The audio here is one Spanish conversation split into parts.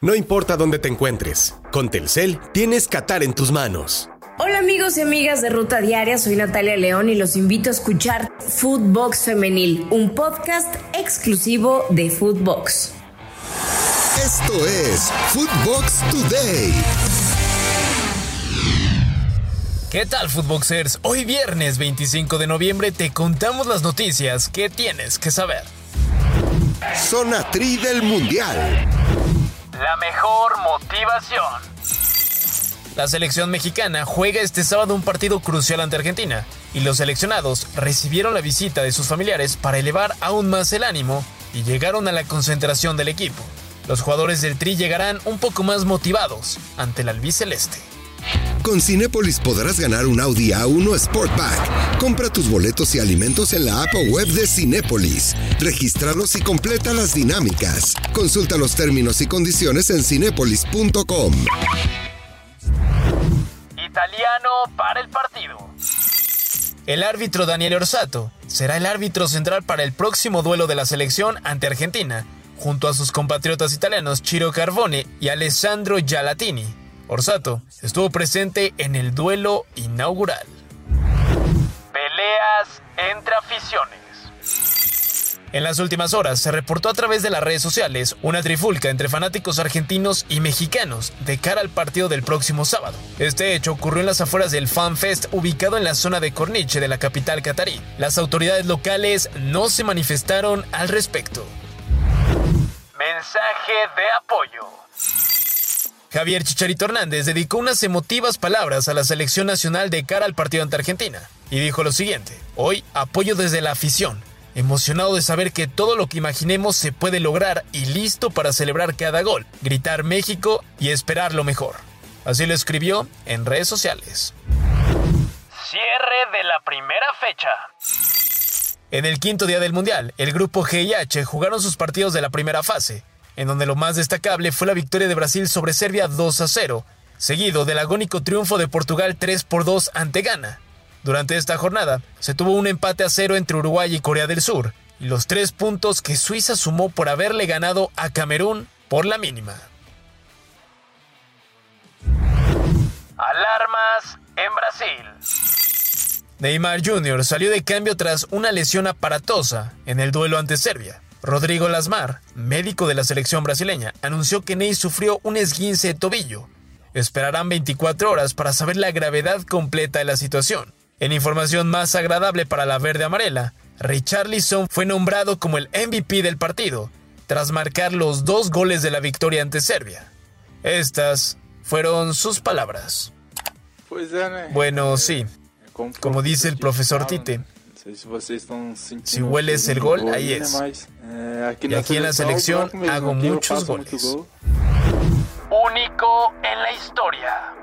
No importa dónde te encuentres, con Telcel tienes Qatar en tus manos. Hola amigos y amigas de Ruta Diaria, soy Natalia León y los invito a escuchar Footbox Femenil, un podcast exclusivo de Footbox. Esto es Footbox Today. ¿Qué tal, Footboxers? Hoy viernes 25 de noviembre te contamos las noticias que tienes que saber. Zona Tri del Mundial la mejor motivación. La selección mexicana juega este sábado un partido crucial ante Argentina y los seleccionados recibieron la visita de sus familiares para elevar aún más el ánimo y llegaron a la concentración del equipo. Los jugadores del Tri llegarán un poco más motivados ante el albiceleste. Con Cinépolis podrás ganar un Audi A1 Sportback. Compra tus boletos y alimentos en la app o web de Cinépolis. Regístralos y completa las dinámicas. Consulta los términos y condiciones en cinépolis.com. Italiano para el partido. El árbitro Daniel Orsato será el árbitro central para el próximo duelo de la selección ante Argentina, junto a sus compatriotas italianos Ciro Carbone y Alessandro Gialatini. Orsato estuvo presente en el duelo inaugural. Peleas entre aficiones. En las últimas horas se reportó a través de las redes sociales una trifulca entre fanáticos argentinos y mexicanos de cara al partido del próximo sábado. Este hecho ocurrió en las afueras del Fan Fest ubicado en la zona de Corniche de la capital catarí. Las autoridades locales no se manifestaron al respecto. Mensaje de apoyo. Javier Chicharito Hernández dedicó unas emotivas palabras a la selección nacional de cara al partido ante Argentina y dijo lo siguiente, hoy apoyo desde la afición, emocionado de saber que todo lo que imaginemos se puede lograr y listo para celebrar cada gol, gritar México y esperar lo mejor. Así lo escribió en redes sociales. Cierre de la primera fecha. En el quinto día del Mundial, el grupo G y H jugaron sus partidos de la primera fase en donde lo más destacable fue la victoria de Brasil sobre Serbia 2 a 0, seguido del agónico triunfo de Portugal 3 por 2 ante Ghana. Durante esta jornada se tuvo un empate a cero entre Uruguay y Corea del Sur, y los tres puntos que Suiza sumó por haberle ganado a Camerún por la mínima. Alarmas en Brasil. Neymar Jr. salió de cambio tras una lesión aparatosa en el duelo ante Serbia. Rodrigo Lasmar, médico de la selección brasileña, anunció que Ney sufrió un esguince de tobillo. Esperarán 24 horas para saber la gravedad completa de la situación. En información más agradable para la verde amarela, Richarlison fue nombrado como el MVP del partido, tras marcar los dos goles de la victoria ante Serbia. Estas fueron sus palabras. Pues, bueno, sí. Como dice el profesor Tite, si hueles el gol, ahí es. Y aquí en la selección hago muchos goles. Único en la historia.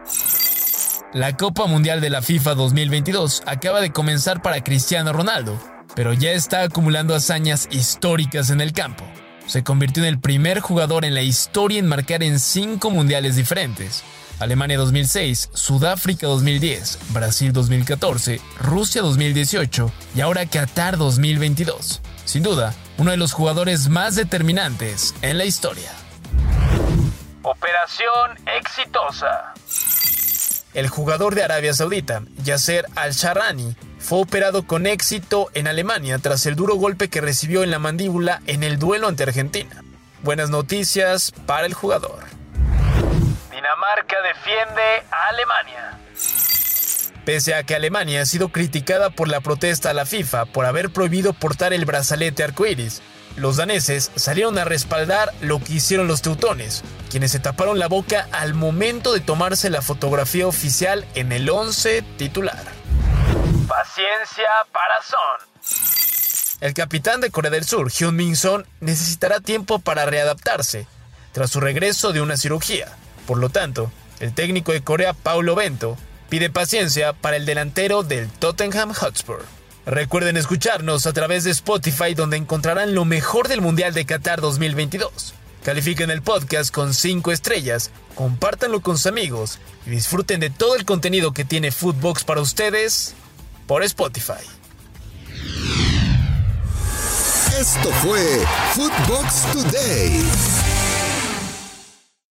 La Copa Mundial de la FIFA 2022 acaba de comenzar para Cristiano Ronaldo, pero ya está acumulando hazañas históricas en el campo. Se convirtió en el primer jugador en la historia en marcar en cinco mundiales diferentes, Alemania 2006, Sudáfrica 2010, Brasil 2014, Rusia 2018 y ahora Qatar 2022. Sin duda, uno de los jugadores más determinantes en la historia. Operación exitosa. El jugador de Arabia Saudita, Yasser Al-Sharrani, fue operado con éxito en Alemania tras el duro golpe que recibió en la mandíbula en el duelo ante Argentina. Buenas noticias para el jugador. Dinamarca defiende a Alemania. Pese a que Alemania ha sido criticada por la protesta a la FIFA por haber prohibido portar el brazalete arcoíris, los daneses salieron a respaldar lo que hicieron los teutones, quienes se taparon la boca al momento de tomarse la fotografía oficial en el 11 titular. Paciencia para Son. El capitán de Corea del Sur, Hyun Min Son, necesitará tiempo para readaptarse tras su regreso de una cirugía. Por lo tanto, el técnico de Corea, Paulo Bento, pide paciencia para el delantero del Tottenham Hotspur. Recuerden escucharnos a través de Spotify donde encontrarán lo mejor del Mundial de Qatar 2022. Califiquen el podcast con 5 estrellas, compártanlo con sus amigos y disfruten de todo el contenido que tiene Footbox para ustedes por Spotify. Esto fue Footbox Today.